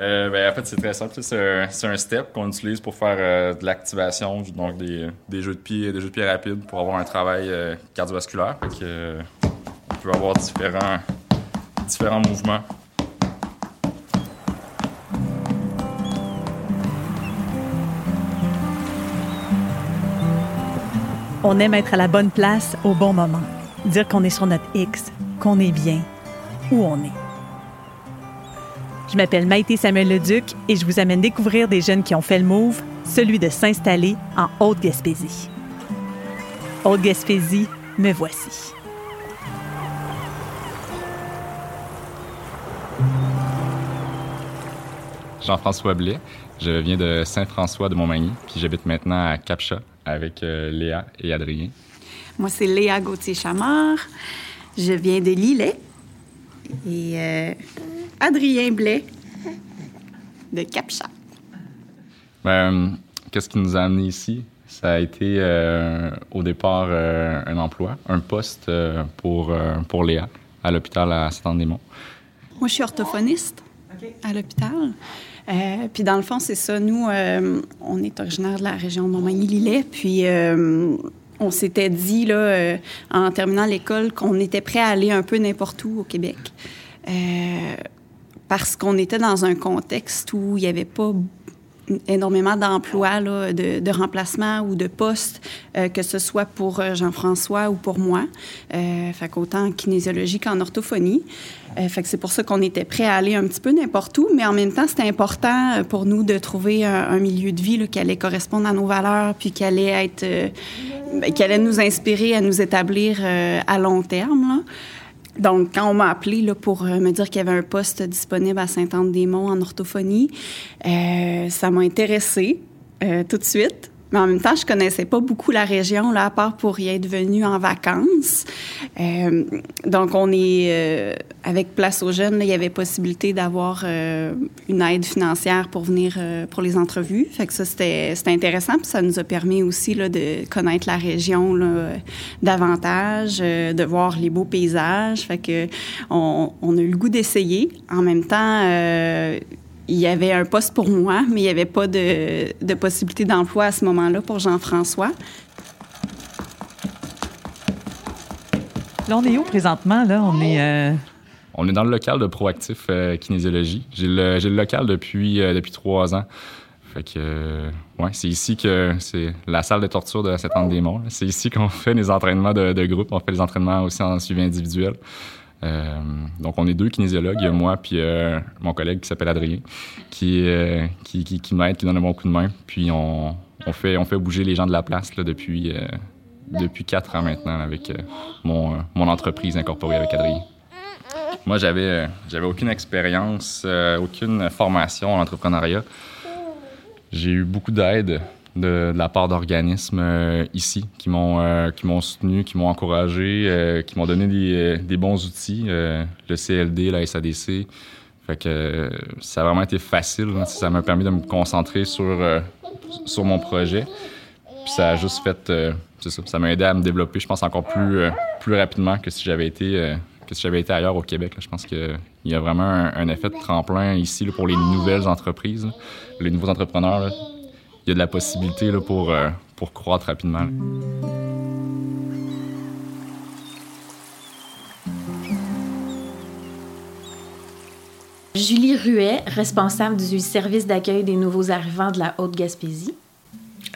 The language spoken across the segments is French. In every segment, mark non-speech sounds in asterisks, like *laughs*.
Euh, ben, en fait, c'est très simple. C'est un, step qu'on utilise pour faire euh, de l'activation, donc des, des, jeux de pied, des jeux de pied rapides pour avoir un travail euh, cardiovasculaire. on peut avoir différents, différents mouvements. On aime être à la bonne place au bon moment. Dire qu'on est sur notre X, qu'on est bien, où on est. Je m'appelle Maïté Samuel Leduc et je vous amène découvrir des jeunes qui ont fait le move, celui de s'installer en Haute-Gaspésie. Haute-Gaspésie, me voici. Jean-François Blais. Je viens de Saint-François de Montmagny, puis j'habite maintenant à Capcha avec euh, Léa et Adrien. Moi, c'est Léa Gauthier-Chamard. Je viens de Lillet. Et euh, Adrien Blais de Capcha. Ben, Qu'est-ce qui nous a amenés ici? Ça a été euh, au départ euh, un emploi, un poste euh, pour, pour Léa à l'hôpital à Saint-Anne-des-Monts. Moi, je suis orthophoniste à l'hôpital. puis dans le fond, c'est ça. Nous, on est originaire de la région de Montmagny-Lillet. Puis on s'était dit, là, en terminant l'école, qu'on était prêt à aller un peu n'importe où au Québec parce qu'on était dans un contexte où il n'y avait pas énormément d'emplois, de, de, remplacement ou de postes, euh, que ce soit pour euh, Jean-François ou pour moi. Euh, fait qu'autant en kinésiologie qu'en orthophonie. Euh, fait que c'est pour ça qu'on était prêt à aller un petit peu n'importe où, mais en même temps, c'était important pour nous de trouver un, milieu de vie qui allait correspondre à nos valeurs, puis qui allait être, ben, qui allait nous inspirer à nous établir à long terme. Donc, quand on m'a appelé là, pour euh, me dire qu'il y avait un poste disponible à Saint-Anne-des-Monts en orthophonie, euh, ça m'a intéressée euh, tout de suite. Mais en même temps, je connaissais pas beaucoup la région, là, à part pour y être venue en vacances. Euh, donc, on est euh, avec Place aux jeunes, il y avait possibilité d'avoir euh, une aide financière pour venir pour les entrevues. Fait que ça, c'était intéressant. Puis ça nous a permis aussi de connaître la région davantage, de voir les beaux paysages. Fait que on, on a eu le goût d'essayer. En même temps, il y avait un poste pour moi, mais il n'y avait pas de, possibilité d'emploi à ce moment-là pour Jean-François. Là, on est où présentement? Là, on est. Euh, on est dans le local de Proactif euh, Kinésiologie. J'ai le, le, local depuis, euh, depuis trois ans. Fait que, ouais, c'est ici que c'est la salle de torture de cette des monts C'est ici qu'on *laughs* fait les entraînements de, de, groupe. On fait les entraînements aussi en suivi individuel. Euh, donc, on est deux kinésiologues, moi puis euh, mon collègue qui s'appelle Adrien, qui, euh, qui, qui, qui m'aide, qui donne un bon coup de main. Puis, on, on, fait, on fait bouger les gens de la place là, depuis, depuis quatre ans maintenant avec mon, mon entreprise incorporée avec Adrien. Moi, j'avais, j'avais aucune expérience, aucune formation en entrepreneuriat. J'ai eu beaucoup d'aide de, la part d'organismes euh, ici qui m'ont euh, qui m'ont soutenu, qui m'ont encouragé, euh, qui m'ont donné des, bons outils, le CLD, la SADC. Fait que ça a vraiment été facile. Hein. Ça m'a permis de me concentrer sur sur mon projet. Puis ça a juste fait, ça m'a aidé à me développer, je pense encore plus plus rapidement que si j'avais été que si j'avais été ailleurs au Québec. Je pense qu'il y a vraiment un, effet de tremplin ici pour les nouvelles entreprises, les nouveaux entrepreneurs il y a de la possibilité là, pour, euh, pour croître rapidement. Julie Ruet, responsable du service d'accueil des nouveaux arrivants de la Haute-Gaspésie.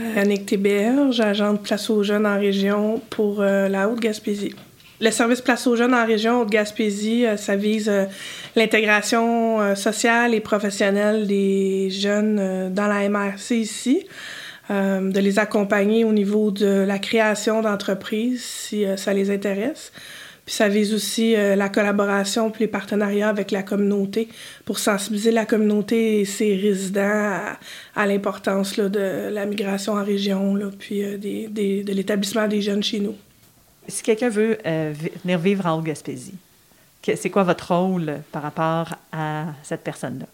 Euh, Annick Théberge, agente Place aux jeunes en région pour euh, la Haute-Gaspésie. Le service Place aux jeunes en région de Gaspésie, euh, ça vise euh, l'intégration euh, sociale et professionnelle des jeunes dans la MRC ici, de les accompagner au niveau de la création d'entreprises si ça les intéresse. Puis ça vise aussi la collaboration puis les partenariats avec la communauté pour sensibiliser la communauté et ses résidents à, l'importance de la migration en région, puis de l'établissement des jeunes chez nous. Si quelqu'un veut euh, venir vivre en Haute-Gaspésie, c'est quoi votre rôle par rapport à cette personne-là?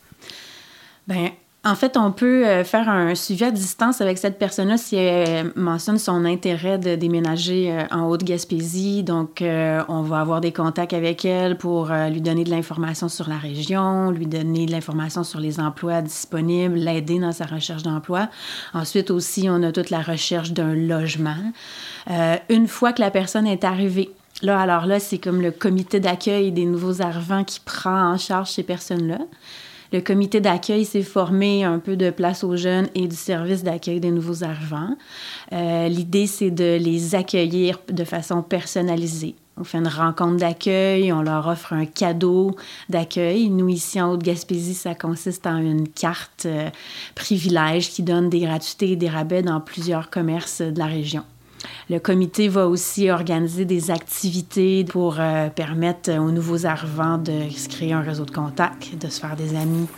Bien, En fait, on peut euh, faire un suivi à distance avec cette personne-là si elle mentionne son intérêt de déménager euh, en Haute-Gaspésie. Donc, euh, on va avoir des contacts avec elle pour lui donner de l'information sur la région, lui donner de l'information sur les emplois disponibles, l'aider dans sa recherche d'emploi. Ensuite aussi, on a toute la recherche d'un logement. une fois que la personne est arrivée Là, alors là, c'est comme le comité d'accueil des nouveaux arrivants qui prend en charge ces personnes-là. Le comité d'accueil s'est formé un peu de place aux jeunes et du service d'accueil des nouveaux arrivants. Euh, l'idée, c'est de les accueillir de façon personnalisée. On fait une rencontre d'accueil, on leur offre un cadeau d'accueil. Nous, ici en Haute-Gaspésie, ça consiste en une carte euh, privilège qui donne des gratuités et des rabais dans plusieurs commerces de la région. Le comité va aussi organiser des activités pour euh, permettre aux nouveaux arrivants de se créer un réseau de contacts, de se faire des amis.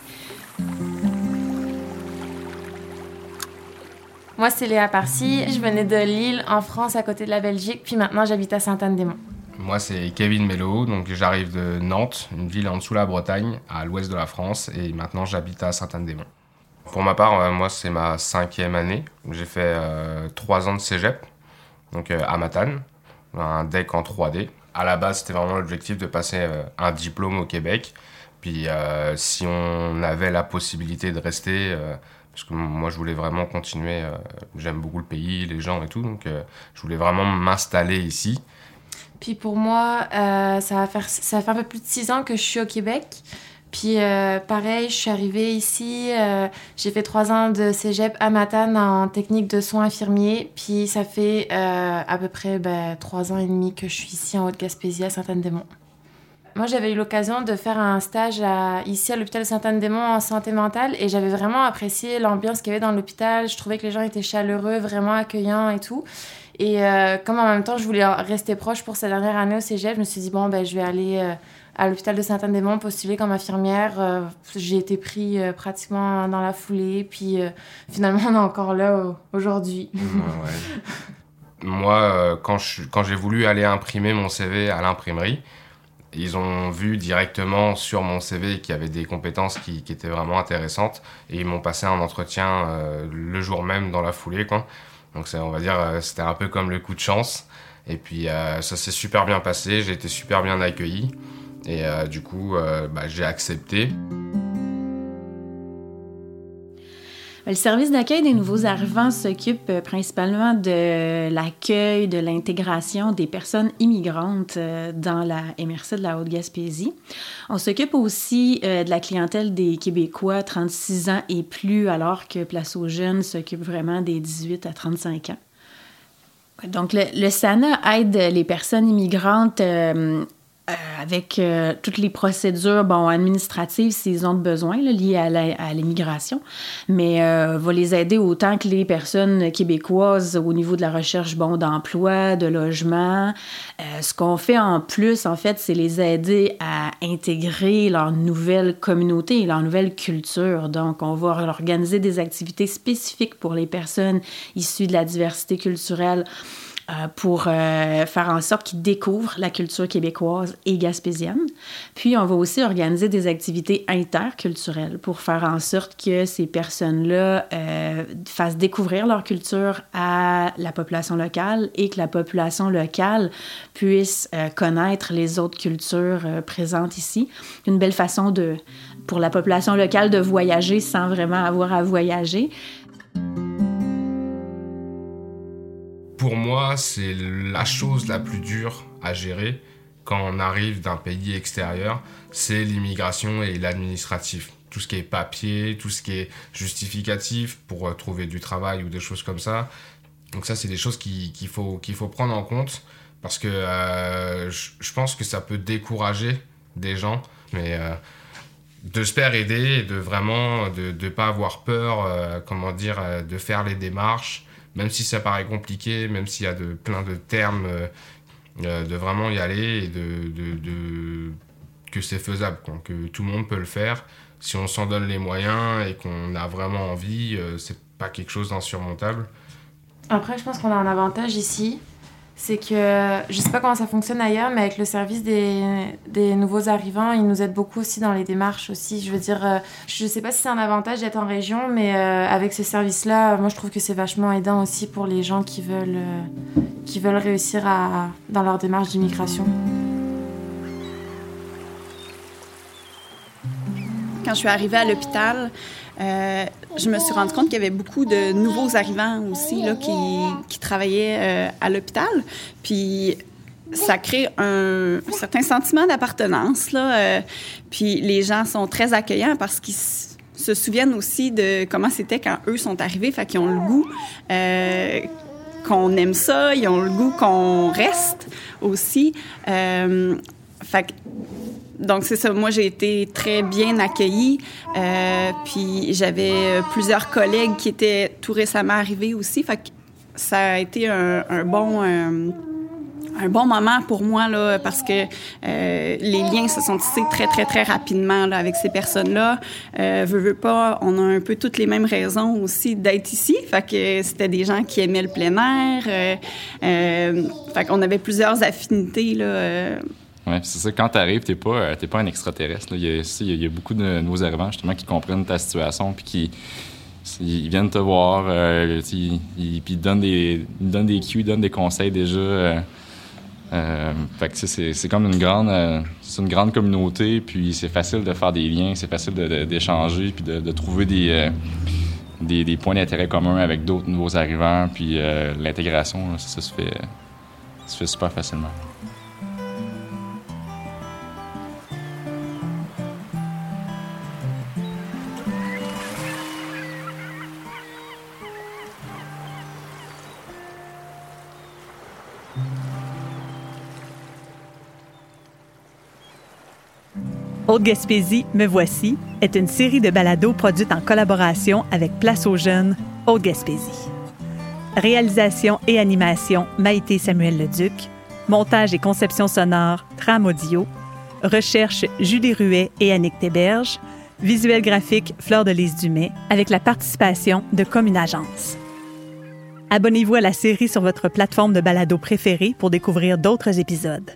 Moi, c'est Léa Parcy. Je venais de Lille, en France, à côté de la Belgique, puis maintenant j'habite à Sainte-Anne-des-Monts. Moi, c'est Kevin Mello, donc j'arrive de Nantes, une ville en dessous de la Bretagne, à l'ouest de la France, et maintenant j'habite à Sainte-Anne-des-Monts. Pour ma part, euh, moi, c'est ma cinquième année. J'ai fait euh, trois ans de cégep, donc euh, à Matane, un deck en 3D. À la base, c'était vraiment l'objectif de passer euh, un diplôme au Québec. Puis euh, si on avait la possibilité de rester, parce que moi je voulais vraiment continuer, j'aime beaucoup le pays, les gens et tout, donc je voulais vraiment m'installer ici. Puis pour moi, ça, va ça va faire un peu plus de six ans que je suis au Québec. Puis euh, pareil, je suis arrivée ici, euh, j'ai fait trois ans de cégep à Matane en technique de soins infirmiers. Puis ça fait euh, à peu près ben, trois ans et demi que je suis ici en Haute-Gaspésie à Sainte-Anne-des-Monts. Moi, j'avais eu l'occasion de faire un stage à, ici à l'hôpital Sainte-Anne-des-Monts en santé mentale et j'avais vraiment apprécié l'ambiance qu'il y avait dans l'hôpital. Je trouvais que les gens étaient chaleureux, vraiment accueillants et tout. Et comme en même temps, je voulais rester proche pour cette dernière année au cégep, je me suis dit, bon, ben, je vais aller à l'hôpital de Saint-Anne-des-Monts postuler comme infirmière. Euh, j'ai été pris euh, pratiquement dans la foulée, puis euh, finalement on est encore là aujourd'hui. Moi, quand, j'ai voulu aller imprimer mon CV à l'imprimerie, ils ont vu directement sur mon CV qu'il y avait des compétences qui, qui, étaient vraiment intéressantes et ils m'ont passé un entretien le jour même dans la foulée. Quoi. Donc on va dire c'était un peu comme le coup de chance. Et puis ça s'est super bien passé, j'ai été super bien accueilli. Et euh, du coup, euh, bah, j'ai accepté. Le service d'accueil des nouveaux arrivants s'occupe euh, principalement de l'accueil, de l'intégration des personnes immigrantes dans la MRC de la Haute-Gaspésie. On s'occupe aussi de la clientèle des Québécois 36 ans et plus, alors que Place aux Jeunes s'occupe vraiment des 18 à 35 ans. Donc, le, SANA aide les personnes immigrantes euh, avec euh, toutes les procédures bon, administratives s'ils ont besoin liées à l'immigration, mais euh, va les aider autant que les personnes québécoises au niveau de la recherche bon, d'emploi, de logement. ce qu'on fait en plus, en fait, c'est les aider à intégrer leur nouvelle communauté, leur nouvelle culture. Donc, on va organiser des activités spécifiques pour les personnes issues de la diversité culturelle. Euh, pour euh, faire en sorte qu'ils découvrent la culture québécoise et gaspésienne. Puis, on va aussi organiser des activités interculturelles pour faire en sorte que ces personnes-là euh, fassent découvrir leur culture à la population locale et que la population locale puisse connaître les autres cultures présentes ici. Une belle façon de, pour la population locale de voyager sans vraiment avoir à voyager pour moi, c'est la chose la plus dure à gérer quand on arrive d'un pays extérieur, c'est l'immigration et l'administratif. Tout ce qui est papier, tout ce qui est justificatif pour euh, trouver du travail ou des choses comme ça. Donc ça, c'est des choses qu'il faut, faut prendre en compte parce que euh, je pense que ça peut décourager des gens, mais euh, de se faire aider et de vraiment de ne pas avoir peur, comment dire, de faire les démarches même si ça paraît compliqué, même s'il y a de, plein de termes, euh, euh, de vraiment y aller et de, que c'est faisable, que tout le monde peut le faire. Si on s'en donne les moyens et qu'on a vraiment envie, euh, c'est pas quelque chose d'insurmontable. Après, je pense qu'on a un avantage ici, c'est que je sais pas comment ça fonctionne ailleurs, mais avec le service des, des nouveaux arrivants, ils nous aident beaucoup aussi dans les démarches aussi. Je veux dire, euh, je sais pas si c'est un avantage d'être en région, mais euh, avec ce service-là, moi je trouve que c'est vachement aidant aussi pour les gens qui veulent, euh, qui veulent réussir à, dans leur démarche d'immigration. Quand je suis arrivée à l'hôpital, euh, je me suis rendu compte qu'il y avait beaucoup de nouveaux arrivants aussi là, qui, travaillaient euh, à l'hôpital. Puis ça crée un, certain sentiment d'appartenance. Euh, puis les gens sont très accueillants parce qu'ils se souviennent aussi de comment c'était quand eux sont arrivés. Fait qu'ils ont le goût qu'on aime ça, ils ont le goût qu'on reste aussi. Fait donc, c'est ça. Moi, j'ai été très bien accueillie. Euh, puis, j'avais plusieurs collègues qui étaient tout récemment arrivés aussi. Fait que ça a été un, bon... Un, un bon moment pour moi là parce que euh, les liens se sont tissés très très très rapidement là, avec ces personnes-là. Euh, veux, veux pas, on a un peu toutes les mêmes raisons aussi d'être ici. Fait que c'était des gens qui aimaient le plein air. Euh, euh, fait qu'on avait plusieurs affinités là. Ouais, c'est ça, quand t'arrives, t'es pas, euh, t'es pas un extraterrestre. Il, y a, beaucoup de nouveaux arrivants, justement, qui comprennent ta situation, puis qui ils viennent te voir, euh, ils, puis ils donnent des, ils donnent des cues, ils donnent des conseils déjà. Euh, fait que c'est, c'est comme une grande, c'est une grande communauté, puis c'est facile de faire des liens, c'est facile d'échanger, puis de, trouver des, des, points d'intérêt communs avec d'autres nouveaux arrivants, puis l'intégration, ça se fait, ça se fait super facilement. Haute-Gaspésie, Me Voici est une série de balados produite en collaboration avec Place aux Jeunes, Haute-Gaspésie. Réalisation et animation, Maïté Samuel Leduc. Montage et conception sonore, Tram Audio. Recherche, Julie Ruet et Annick Théberge. Visuel graphique, Fleur de Lys Dumais, avec la participation de Commune Agence. Abonnez-vous à la série sur votre plateforme de balado préférée pour découvrir d'autres épisodes.